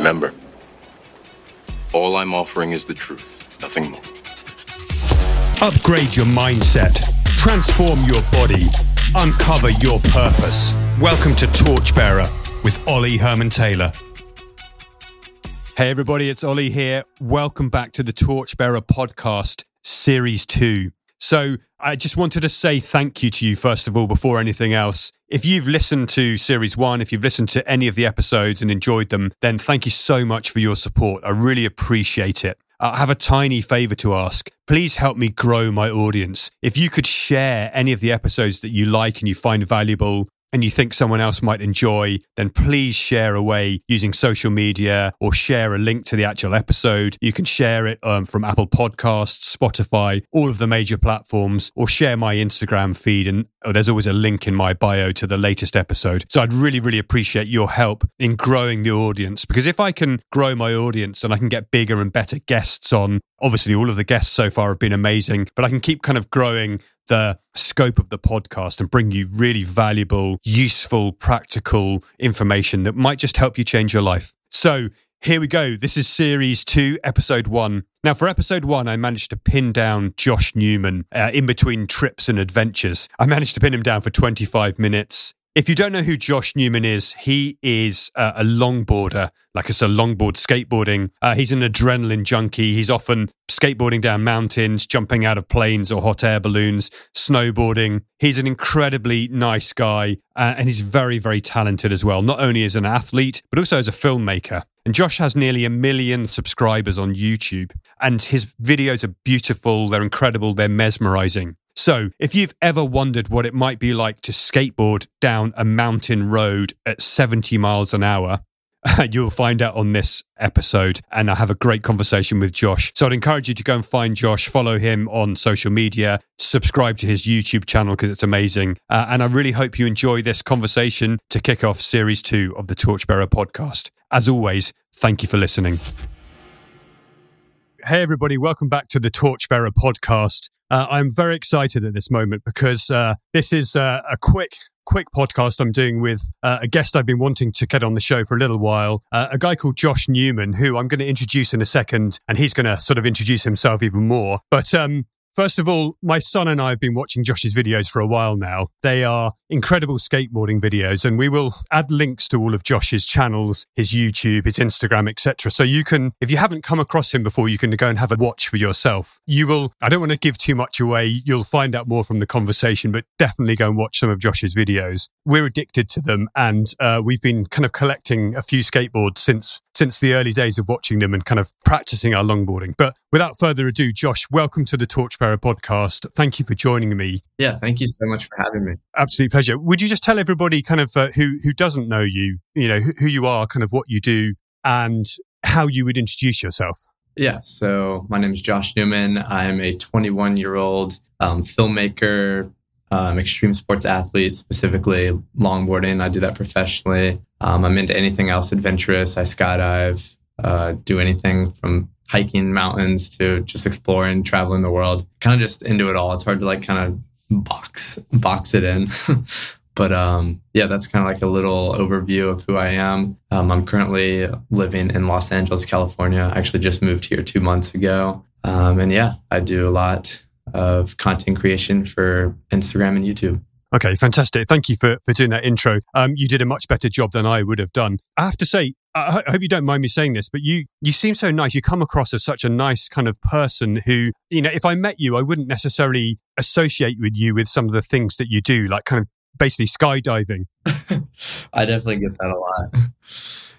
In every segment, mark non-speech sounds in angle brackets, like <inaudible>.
Remember, all I'm offering is the truth, nothing more. Upgrade your mindset, transform your body, uncover your purpose. Welcome to Torchbearer with Ollie Herman Taylor. Hey, everybody, it's Ollie here. Welcome back to the Torchbearer podcast, Series 2. So, I just wanted to say thank you to you, first of all, before anything else. If you've listened to Series 1, if you've listened to any of the episodes and enjoyed them, then thank you so much for your support. I really appreciate it. I have a tiny favor to ask. Please help me grow my audience. If you could share any of the episodes that you like and you find valuable, and you think someone else might enjoy, then please share away using social media or share a link to the actual episode. You can share it um, from Apple Podcasts, Spotify, all of the major platforms, or share my Instagram feed. And oh, there's always a link in my bio to the latest episode. So I'd really, really appreciate your help in growing the audience because if I can grow my audience and I can get bigger and better guests on, obviously all of the guests so far have been amazing, but I can keep kind of growing the scope of the podcast and bring you really valuable, useful, practical information that might just help you change your life. So, here we go. This is series two, episode one. Now, for episode one, I managed to pin down Josh Newman uh, in between trips and adventures. I managed to pin him down for 25 minutes. If you don't know who Josh Newman is, he is uh, a longboarder, like it's a longboard skateboarding. Uh, he's an adrenaline junkie. He's often skateboarding down mountains, jumping out of planes or hot air balloons, snowboarding. He's an incredibly nice guy uh, and he's very, very talented as well, not only as an athlete, but also as a filmmaker. And Josh has nearly a million subscribers on YouTube, and his videos are beautiful, they're incredible, they're mesmerizing. So, if you've ever wondered what it might be like to skateboard down a mountain road at 70 miles an hour, <laughs> you'll find out on this episode. And I have a great conversation with Josh. So I'd encourage you to go and find Josh, follow him on social media, subscribe to his YouTube channel because it's amazing. Uh, and I really hope you enjoy this conversation to kick off series two of the Torchbearer podcast. As always, thank you for listening. Hey, everybody, welcome back to the Torchbearer podcast. Uh, I'm very excited at this moment because uh, this is uh, a quick quick podcast I'm doing with uh, a guest I've been wanting to get on the show for a little while, uh, a guy called Josh Newman, who I'm going to introduce in a second, and he's going to sort of introduce himself even more. But um, First of all, my son and I have been watching Josh's videos for a while now. They are incredible skateboarding videos, and we will add links to all of Josh's channels, his YouTube, his Instagram, etc. So you can, if you haven't come across him before, you can go and have a watch for yourself. You will, I don't want to give too much away. You'll find out more from the conversation, but definitely go and watch some of Josh's videos. We're addicted to them, and uh, we've been kind of collecting a few skateboards since since the early days of watching them and kind of practicing our longboarding. But without further ado, Josh, welcome to the Torchbearer podcast. Thank you for joining me. Yeah, thank you so much for having me. Absolute pleasure. Would you just tell everybody kind of uh, who who doesn't know you, you know, who, who you are, kind of what you do and how you would introduce yourself? Yeah, so my name is Josh Newman. I'm a 21 year old um, filmmaker, um, extreme sports athlete, specifically longboarding. I do that professionally. Um, I'm into anything else adventurous. I skydive, uh, do anything from hiking mountains to just exploring, traveling the world. Kind of just into it all. It's hard to like kind of box box it in. <laughs> but um, yeah, that's kind of like a little overview of who I am. Um, I'm currently living in Los Angeles, California. I actually just moved here two months ago. Um, and yeah, I do a lot of content creation for Instagram and YouTube. Okay, fantastic. Thank you for, for doing that intro. Um, you did a much better job than I would have done. I have to say, I, hope you don't mind me saying this, but you you seem so nice. You come across as such a nice kind of person who, you know, if I met you, I wouldn't necessarily associate with you with some of the things that you do, like kind of basically skydiving. <laughs> I definitely get that a lot.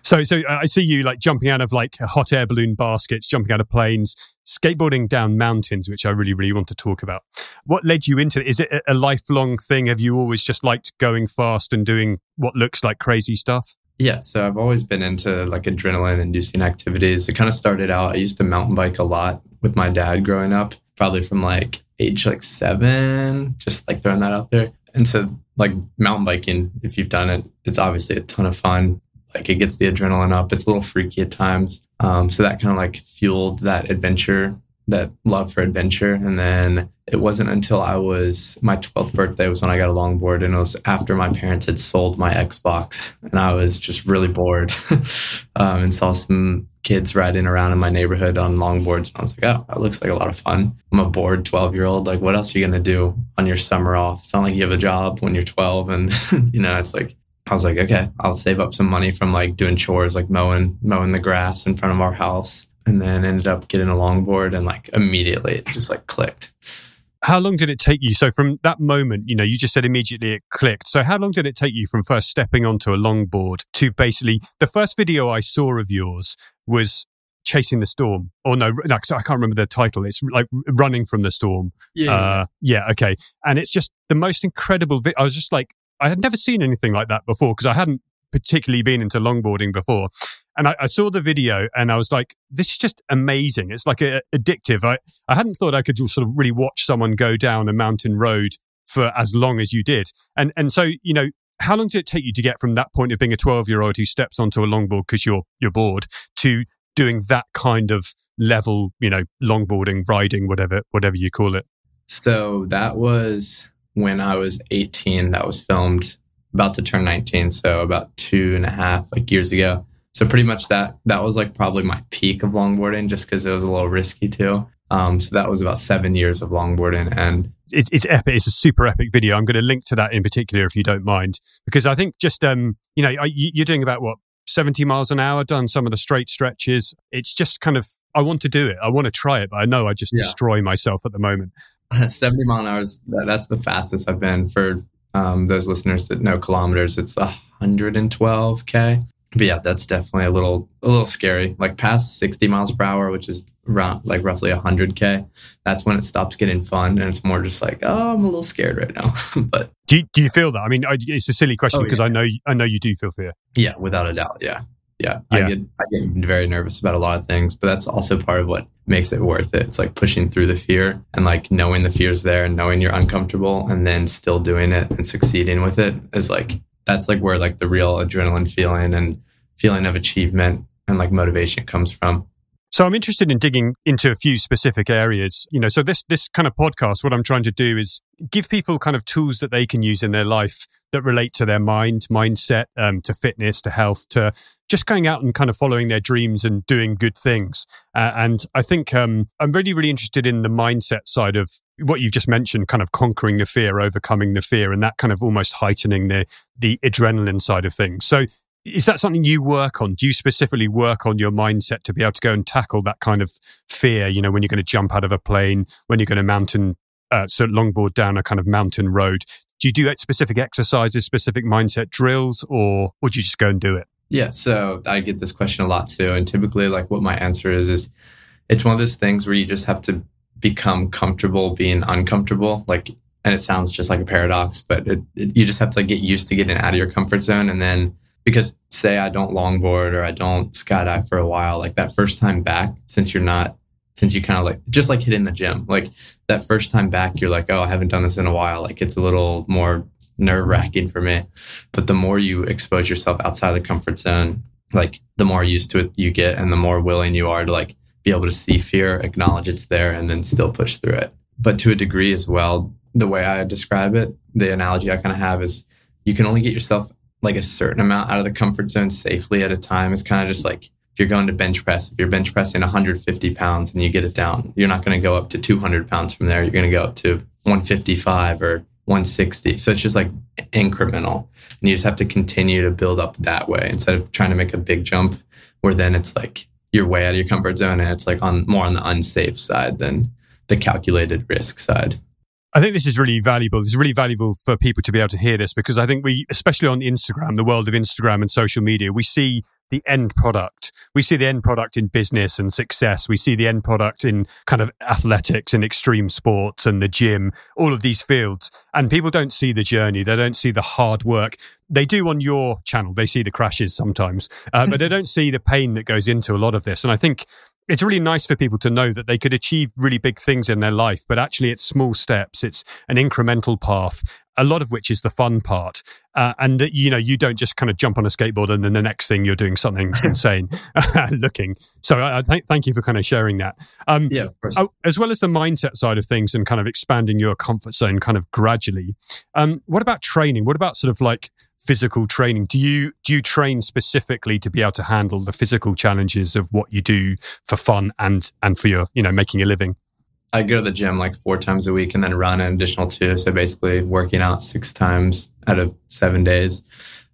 So, so uh, I see you like jumping out of like hot air balloon baskets, jumping out of planes, skateboarding down mountains, which I really, really want to talk about. What led you into it? Is it a lifelong thing? Have you always just liked going fast and doing what looks like crazy stuff? Yeah, so I've always been into like adrenaline inducing activities. It kind of started out, I used to mountain bike a lot with my dad growing up, probably from like age like seven, just like throwing that out there. And so, like mountain biking, if you've done it, it's obviously a ton of fun like it gets the adrenaline up. It's a little freaky at times. Um, so that kind of like fueled that adventure that love for adventure. And then it wasn't until I was my 12th birthday was when I got a longboard, and it was after my parents had sold my Xbox, and I was just really bored, <laughs> um, and saw some kids riding around in my neighborhood on longboards, and I was like, oh, that looks like a lot of fun. I'm a bored 12 year old. Like, what else are you gonna do on your summer off? It's not like you have a job when you're 12, and <laughs> you know, it's like I was like, okay, I'll save up some money from like doing chores, like mowing mowing the grass in front of our house and then ended up getting a longboard and like immediately it just like clicked. How long did it take you? So from that moment you know you just said immediately it clicked. So how long did it take you from first stepping onto a longboard to basically the first video i saw of yours was chasing the storm? Or no, no i can't remember the title. It's like running from the storm. Yeah uh, yeah okay. And it's just the most incredible vi- i was just like i had never seen anything like that before because i hadn't particularly been into longboarding before and I, I, saw the video and I was like, this is just amazing. It's like a, addictive. I, I hadn't thought I could just sort of really watch someone go down a mountain road for as long as you did. And, and so, you know, how long did it take you to get from that point of being a 12 year old who steps onto a longboard because you're, you're bored to doing that kind of level, you know, longboarding, riding, whatever, whatever you call it? So that was when I was 18. That was filmed about to turn 19. So about two and a half like years ago so pretty much that that was like probably my peak of longboarding just because it was a little risky too. Um, so that was about seven years of longboarding and it's, it's epic. It's a super epic video. I'm going to link to that in particular if you don't mind. Because i think just um you know you're doing about what 70 miles an hour done some of the straight stretches. It's just kind of i want to do it. I want to try it but i know i just yeah. destroy myself at the moment. <laughs> 70 mile an hour that's the fastest i've been for um, those listeners that know kilometers. It's 112k but yeah, that's definitely a little a little scary. Like past 60 miles per hour, which is around like roughly 100k, that's when it stops getting fun, and it's more just like, oh, I'm a little scared right now. <laughs> but do you, do you feel that? I mean, it's a silly question because oh, yeah. I know I know you do feel fear. Yeah, without a doubt. Yeah. yeah, yeah. I get I get very nervous about a lot of things, but that's also part of what makes it worth it. It's like pushing through the fear and like knowing the fear's there and knowing you're uncomfortable, and then still doing it and succeeding with it is like that's like where like the real adrenaline feeling and feeling of achievement and like motivation comes from. So I'm interested in digging into a few specific areas. You know, so this this kind of podcast, what I'm trying to do is give people kind of tools that they can use in their life that relate to their mind, mindset, um, to fitness, to health, to just going out and kind of following their dreams and doing good things. Uh, and I think um, I'm really, really interested in the mindset side of what you've just mentioned, kind of conquering the fear, overcoming the fear, and that kind of almost heightening the the adrenaline side of things. So is that something you work on? Do you specifically work on your mindset to be able to go and tackle that kind of fear? You know, when you're going to jump out of a plane, when you're going to mountain, uh, so longboard down a kind of mountain road. Do you do specific exercises, specific mindset drills, or would you just go and do it? Yeah, so I get this question a lot too, and typically, like what my answer is is it's one of those things where you just have to become comfortable being uncomfortable. Like, and it sounds just like a paradox, but it, it, you just have to get used to getting out of your comfort zone, and then because say I don't longboard or I don't skydive for a while, like that first time back, since you're not, since you kind of like, just like hitting the gym, like that first time back, you're like, oh, I haven't done this in a while. Like it's a little more nerve wracking for me. But the more you expose yourself outside the comfort zone, like the more used to it you get and the more willing you are to like be able to see fear, acknowledge it's there and then still push through it. But to a degree as well, the way I describe it, the analogy I kind of have is you can only get yourself like a certain amount out of the comfort zone safely at a time. It's kind of just like if you're going to bench press, if you're bench pressing 150 pounds and you get it down, you're not going to go up to 200 pounds from there. You're going to go up to 155 or 160. So it's just like incremental. And you just have to continue to build up that way instead of trying to make a big jump where then it's like you're way out of your comfort zone and it's like on more on the unsafe side than the calculated risk side. I think this is really valuable. It's really valuable for people to be able to hear this because I think we, especially on Instagram, the world of Instagram and social media, we see the end product. We see the end product in business and success. We see the end product in kind of athletics and extreme sports and the gym, all of these fields. And people don't see the journey. They don't see the hard work. They do on your channel. They see the crashes sometimes, uh, but they <laughs> don't see the pain that goes into a lot of this. And I think it's really nice for people to know that they could achieve really big things in their life, but actually it's small steps. It's an incremental path. A lot of which is the fun part. Uh, and that, you know, you don't just kind of jump on a skateboard and then the next thing you're doing something <laughs> insane <laughs> looking. So I, I th- thank you for kind of sharing that. Um, yeah. Oh, as well as the mindset side of things and kind of expanding your comfort zone kind of gradually. Um, what about training? What about sort of like physical training? Do you, do you train specifically to be able to handle the physical challenges of what you do for fun and, and for your, you know, making a living? I go to the gym like four times a week and then run an additional two. So basically working out six times out of seven days.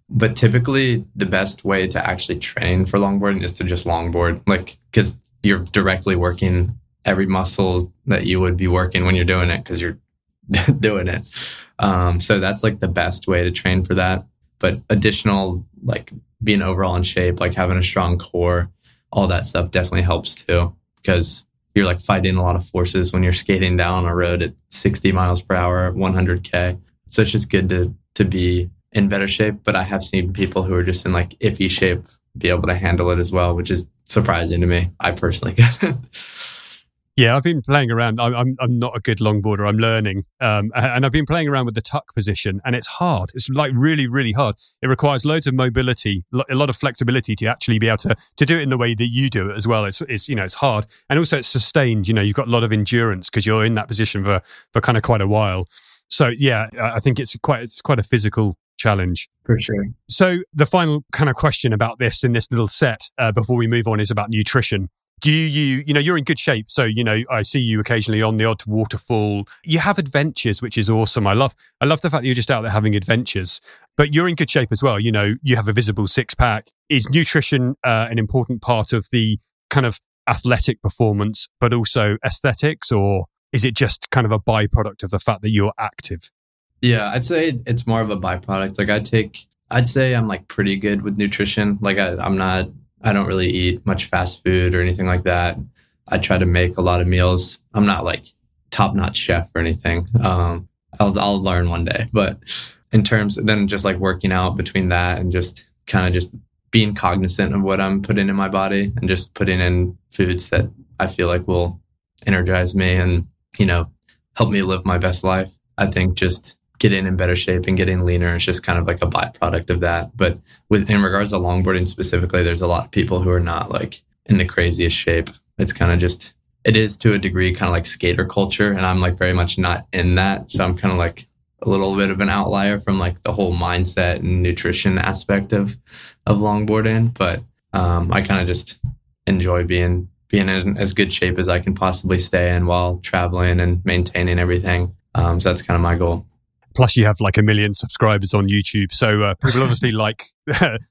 But typically the best way to actually train for longboarding is to just longboard, like, cause you're directly working every muscle that you would be working when you're doing it because you're <laughs> doing it. Um, so that's like the best way to train for that. But additional, like being overall in shape, like having a strong core, all that stuff definitely helps too. Because you're like fighting a lot of forces when you're skating down a road at 60 miles per hour, 100k. So it's just good to to be in better shape. But I have seen people who are just in like iffy shape be able to handle it as well, which is surprising to me. I personally <laughs> Yeah, I've been playing around. I'm, I'm, I'm not a good longboarder. I'm learning. Um, and I've been playing around with the tuck position and it's hard. It's like really, really hard. It requires loads of mobility, a lot of flexibility to actually be able to, to do it in the way that you do it as well. It's, it's, you know, it's hard. And also it's sustained. You know, you've got a lot of endurance because you're in that position for, for kind of quite a while. So yeah, I think it's quite, it's quite a physical challenge. For sure. So the final kind of question about this in this little set uh, before we move on is about nutrition do you you know you're in good shape so you know i see you occasionally on the odd waterfall. You have adventures which is awesome. I love i love the fact that you're just out there having adventures. But you're in good shape as well. You know you have a visible six pack is nutrition uh, an important part of the kind of athletic performance but also aesthetics or is it just kind of a byproduct of the fact that you're active? Yeah i'd say it's more of a byproduct. Like i take i'd say i'm like pretty good with nutrition. Like I, i'm not I don't really eat much fast food or anything like that. I try to make a lot of meals. I'm not like top notch chef or anything. Um, I'll, I'll learn one day, but in terms, then just like working out between that and just kind of just being cognizant of what I'm putting in my body and just putting in foods that I feel like will energize me and, you know, help me live my best life. I think just getting in better shape and getting leaner is just kind of like a byproduct of that. But with in regards to longboarding specifically, there's a lot of people who are not like in the craziest shape. It's kind of just it is to a degree kind of like skater culture, and I'm like very much not in that. So I'm kind of like a little bit of an outlier from like the whole mindset and nutrition aspect of of longboarding. But um, I kind of just enjoy being being in as good shape as I can possibly stay in while traveling and maintaining everything. Um, so that's kind of my goal. Plus, you have like a million subscribers on YouTube, so uh, people obviously <laughs> like <laughs>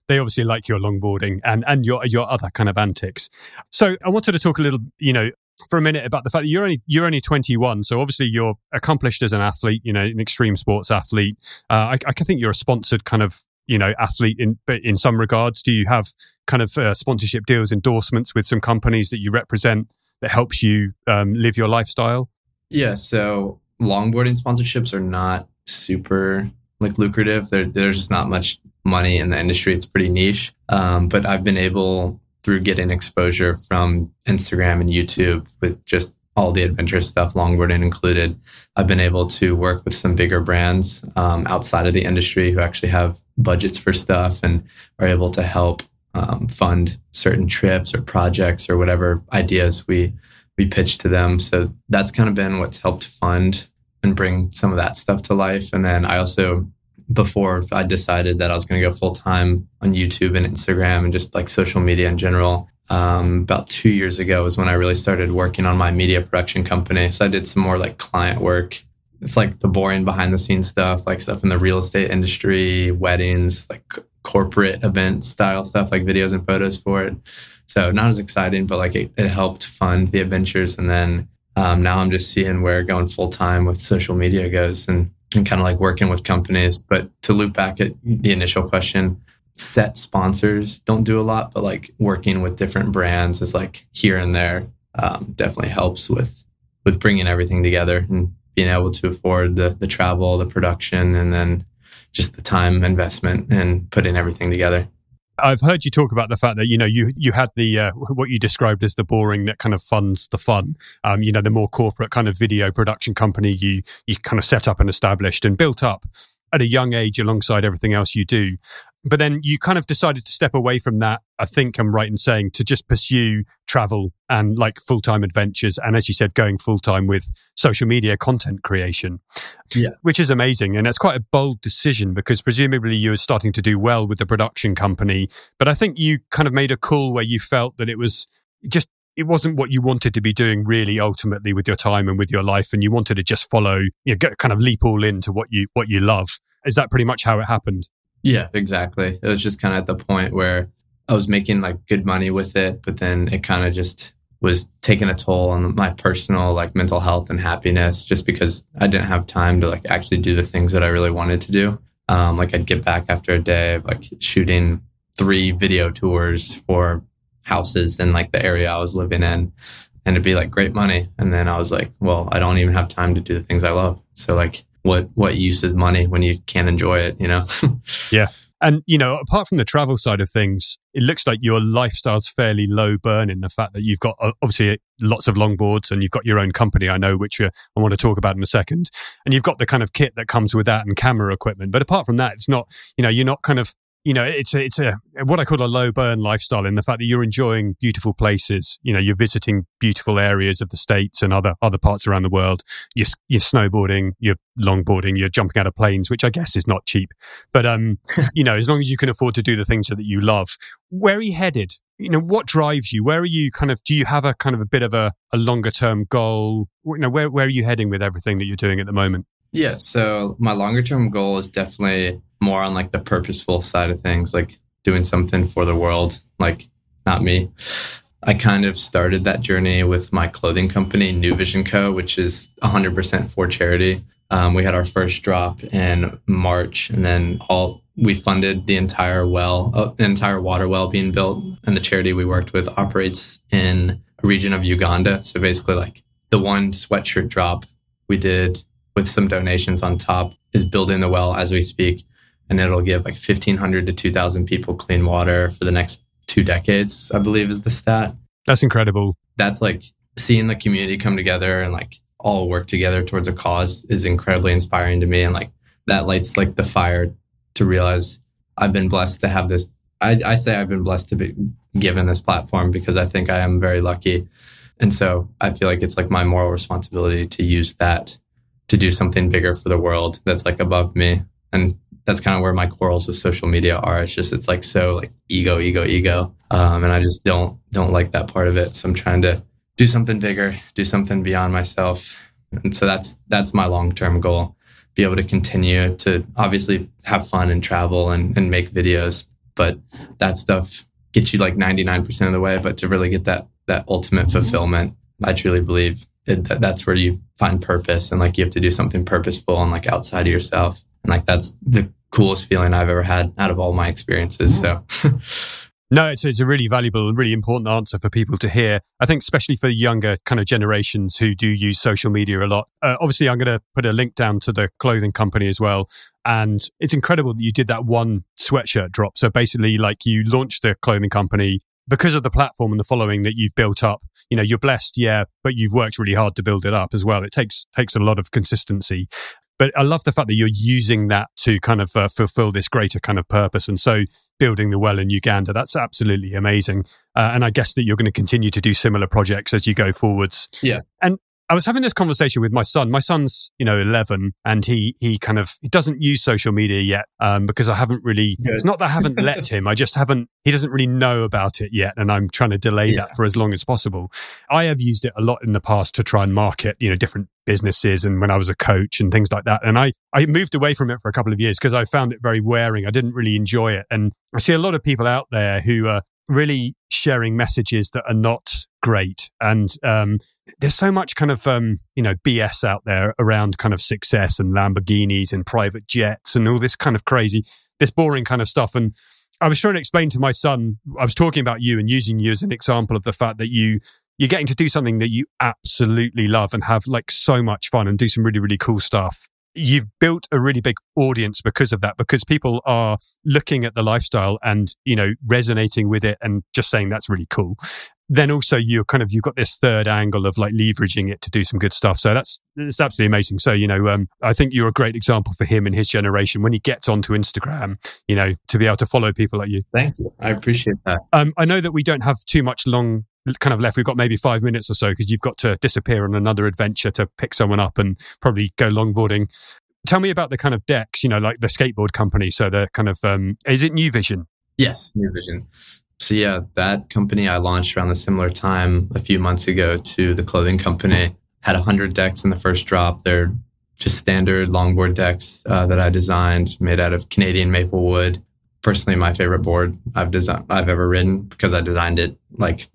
they obviously like your longboarding and and your your other kind of antics. So, I wanted to talk a little, you know, for a minute about the fact that you're only you're only 21 so obviously you're accomplished as an athlete you know an extreme sports athlete. Uh, I, I think you're a sponsored kind of you know athlete in in some regards. Do you have kind of uh, sponsorship deals endorsements with some companies that you represent that helps you um, live your lifestyle? Yeah so longboarding sponsorships are not super like lucrative. There, there's just not much money in the industry. It's pretty niche. Um, but I've been able through getting exposure from Instagram and YouTube with just all the adventurous stuff, longboarding included. I've been able to work with some bigger brands um, outside of the industry who actually have budgets for stuff and are able to help um, fund certain trips or projects or whatever ideas we we pitch to them. So that's kind of been what's helped fund and bring some of that stuff to life. And then I also, before I decided that I was going to go full time on YouTube and Instagram and just like social media in general, um, about two years ago was when I really started working on my media production company. So I did some more like client work. It's like the boring behind the scenes stuff, like stuff in the real estate industry, weddings, like corporate event style stuff, like videos and photos for it. So not as exciting, but like it, it helped fund the adventures. And then um, now I'm just seeing where going full time with social media goes and, and kind of like working with companies. But to loop back at the initial question, set sponsors don't do a lot, but like working with different brands is like here and there um, definitely helps with with bringing everything together and being able to afford the the travel, the production, and then just the time investment and putting everything together. I've heard you talk about the fact that you know you you had the uh, what you described as the boring that kind of funds the fun. Um, you know, the more corporate kind of video production company you you kind of set up and established and built up at a young age alongside everything else you do. But then you kind of decided to step away from that. I think I'm right in saying to just pursue travel and like full time adventures. And as you said, going full time with social media content creation, yeah. which is amazing. And it's quite a bold decision because presumably you were starting to do well with the production company. But I think you kind of made a call where you felt that it was just it wasn't what you wanted to be doing really ultimately with your time and with your life and you wanted to just follow you know, get, kind of leap all into what you what you love is that pretty much how it happened yeah exactly it was just kind of at the point where i was making like good money with it but then it kind of just was taking a toll on my personal like mental health and happiness just because i didn't have time to like actually do the things that i really wanted to do um, like i'd get back after a day of like shooting three video tours for houses in like the area I was living in and it'd be like great money. And then I was like, well, I don't even have time to do the things I love. So like what what use is money when you can't enjoy it, you know? <laughs> yeah. And you know, apart from the travel side of things, it looks like your lifestyle's fairly low burn in the fact that you've got obviously lots of longboards and you've got your own company, I know, which uh, I want to talk about in a second. And you've got the kind of kit that comes with that and camera equipment. But apart from that, it's not, you know, you're not kind of you know, it's a, it's a what I call a low burn lifestyle in the fact that you're enjoying beautiful places. You know, you're visiting beautiful areas of the states and other other parts around the world. You're, you're snowboarding, you're longboarding, you're jumping out of planes, which I guess is not cheap. But um, <laughs> you know, as long as you can afford to do the things that you love, where are you headed? You know, what drives you? Where are you kind of? Do you have a kind of a bit of a, a longer term goal? You know, where where are you heading with everything that you're doing at the moment? Yeah, so my longer term goal is definitely more on like the purposeful side of things, like doing something for the world, like not me. I kind of started that journey with my clothing company, New Vision Co., which is 100% for charity. Um, we had our first drop in March, and then all we funded the entire well, uh, the entire water well being built. And the charity we worked with operates in a region of Uganda. So basically, like the one sweatshirt drop we did with some donations on top is building the well as we speak and it'll give like 1500 to 2000 people clean water for the next two decades i believe is the stat. That's incredible. That's like seeing the community come together and like all work together towards a cause is incredibly inspiring to me and like that lights like the fire to realize i've been blessed to have this i, I say i've been blessed to be given this platform because i think i am very lucky. And so i feel like it's like my moral responsibility to use that to do something bigger for the world that's like above me. And that's kind of where my quarrels with social media are. It's just it's like so like ego, ego, ego, um, and I just don't don't like that part of it. So I'm trying to do something bigger, do something beyond myself, and so that's that's my long term goal. Be able to continue to obviously have fun and travel and, and make videos, but that stuff gets you like 99% of the way. But to really get that that ultimate fulfillment, I truly believe that that's where you find purpose and like you have to do something purposeful and like outside of yourself. And like that's the coolest feeling I've ever had out of all my experiences. So. <laughs> No, it's, it's a really valuable and really important answer for people to hear. I think, especially for the younger kind of generations who do use social media a lot. Uh, obviously, I'm going to put a link down to the clothing company as well. And it's incredible that you did that one sweatshirt drop. So basically, like you launched the clothing company because of the platform and the following that you've built up. You know, you're blessed, yeah, but you've worked really hard to build it up as well. It takes takes a lot of consistency. But I love the fact that you're using that to kind of uh, fulfill this greater kind of purpose. And so building the well in Uganda, that's absolutely amazing. Uh, and I guess that you're going to continue to do similar projects as you go forwards. Yeah. And I was having this conversation with my son. My son's, you know, 11 and he, he kind of, he doesn't use social media yet, um, because I haven't really, Good. it's not that I haven't let <laughs> him. I just haven't, he doesn't really know about it yet. And I'm trying to delay yeah. that for as long as possible. I have used it a lot in the past to try and market, you know, different businesses and when I was a coach and things like that. And I, I moved away from it for a couple of years because I found it very wearing. I didn't really enjoy it. And I see a lot of people out there who are really sharing messages that are not great. And um, there's so much kind of um, you know BS out there around kind of success and Lamborghinis and private jets and all this kind of crazy, this boring kind of stuff. And I was trying to explain to my son, I was talking about you and using you as an example of the fact that you you're getting to do something that you absolutely love and have like so much fun and do some really really cool stuff you've built a really big audience because of that because people are looking at the lifestyle and you know resonating with it and just saying that's really cool. Then also you're kind of you've got this third angle of like leveraging it to do some good stuff. So that's it's absolutely amazing. So you know um, i think you're a great example for him and his generation when he gets onto instagram you know to be able to follow people like you. Thank you. I appreciate that. Um, i know that we don't have too much long kind of left. We've got maybe five minutes or so because you've got to disappear on another adventure to pick someone up and probably go longboarding. Tell me about the kind of decks, you know, like the skateboard company. So the kind of, um, is it New Vision? Yes, New Vision. So yeah, that company I launched around the similar time a few months ago to the clothing company. Had a hundred decks in the first drop. They're just standard longboard decks uh, that I designed, made out of Canadian maple wood. Personally, my favorite board I've designed I've ever ridden because I designed it like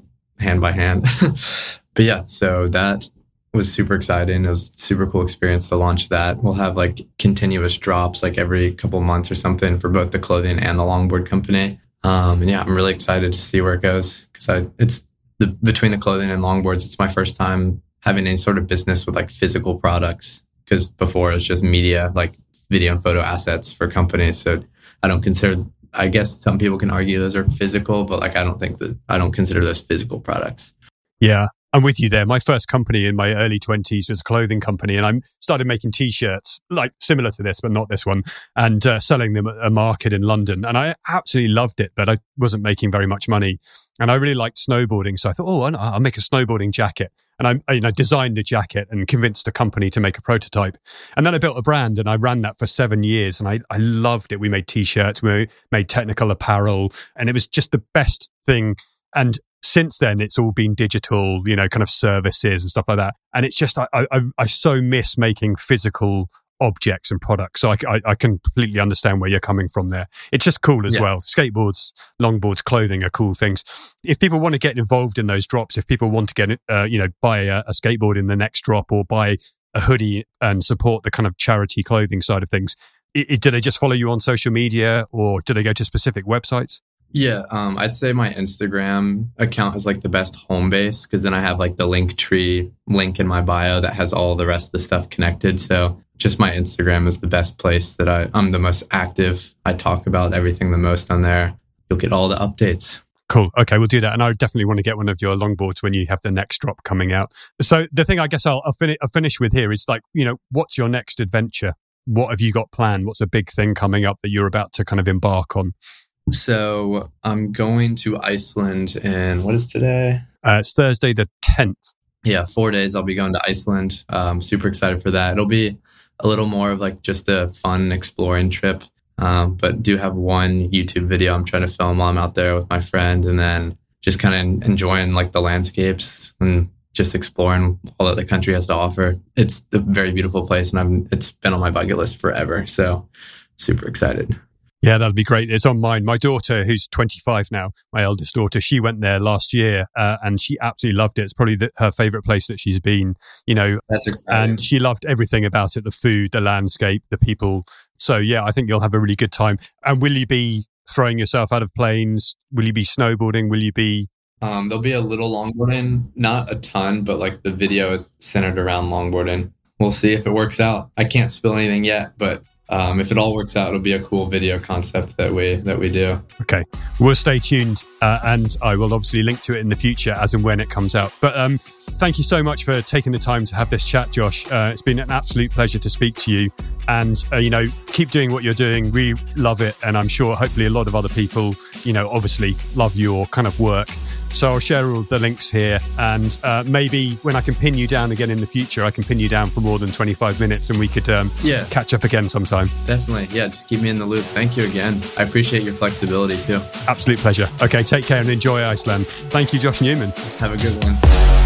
hand by hand. <laughs> but yeah, so that was super exciting. It was super cool experience to launch that. We'll have like continuous drops like every couple months or something for both the clothing and the longboard company. Um, and yeah, I'm really excited to see where it goes because I it's the, between the clothing and longboards. It's my first time having any sort of business with like physical products because before it was just media, like video and photo assets for companies. So I don't consider I guess some people can argue those are physical, but like I don't think that I don't consider those physical products. Yeah, I'm with you there. My first company in my early 20s was a clothing company, and I started making t shirts, like similar to this, but not this one, and uh, selling them at a market in London. And I absolutely loved it, but I wasn't making very much money. And I really liked snowboarding. So I thought, oh, I'll make a snowboarding jacket. And I, I you know, designed a jacket and convinced a company to make a prototype. And then I built a brand and I ran that for seven years. And I, I loved it. We made t shirts, we made technical apparel, and it was just the best thing. And since then it's all been digital you know kind of services and stuff like that. And it's just i i, I so miss making physical objects and products. So I, I, I, completely understand where you're coming from there. It's just cool as yeah. well. Skateboards longboards clothing are cool things. If people want to get involved in those drops if people want to get uh, you know buy a, a skateboard in the next drop or buy a hoodie and support the kind of charity clothing side of things it, it, do they just follow you on social media or do they go to specific websites yeah, um, I'd say my Instagram account is like the best home base because then I have like the link tree link in my bio that has all the rest of the stuff connected. So just my Instagram is the best place that I, I'm the most active. I talk about everything the most on there. You'll get all the updates. Cool. Okay, we'll do that. And I definitely want to get one of your longboards when you have the next drop coming out. So the thing I guess I'll, I'll, I'll finish with here is like, you know, what's your next adventure? What have you got planned? What's a big thing coming up that you're about to kind of embark on? So I'm going to Iceland and what is today? Uh, it's Thursday the 10th. Yeah, four days I'll be going to Iceland. I'm um, super excited for that. It'll be a little more of like just a fun exploring trip. Um, but do have one YouTube video I'm trying to film while I'm out there with my friend and then just kind of enjoying like the landscapes and just exploring all that the country has to offer. It's a very beautiful place and I'm, it's been on my bucket list forever. So super excited. Yeah, that'd be great. It's on mine. My daughter, who's 25 now, my eldest daughter, she went there last year uh, and she absolutely loved it. It's probably the, her favorite place that she's been, you know. That's exciting. And she loved everything about it the food, the landscape, the people. So, yeah, I think you'll have a really good time. And will you be throwing yourself out of planes? Will you be snowboarding? Will you be. Um, there'll be a little longboarding, not a ton, but like the video is centered around longboarding. We'll see if it works out. I can't spill anything yet, but um, if it all works out, it'll be a cool video concept that we that we do. Okay, we'll stay tuned, uh, and I will obviously link to it in the future as and when it comes out. But um, thank you so much for taking the time to have this chat, Josh. Uh, it's been an absolute pleasure to speak to you, and uh, you know, keep doing what you're doing. We love it, and I'm sure hopefully a lot of other people, you know, obviously love your kind of work. So I'll share all the links here, and uh, maybe when I can pin you down again in the future, I can pin you down for more than 25 minutes, and we could um, yeah. catch up again sometime. Definitely, yeah. Just keep me in the loop. Thank you again. I appreciate your flexibility too. Absolute pleasure. Okay, take care and enjoy Iceland. Thank you, Josh Newman. Have a good one.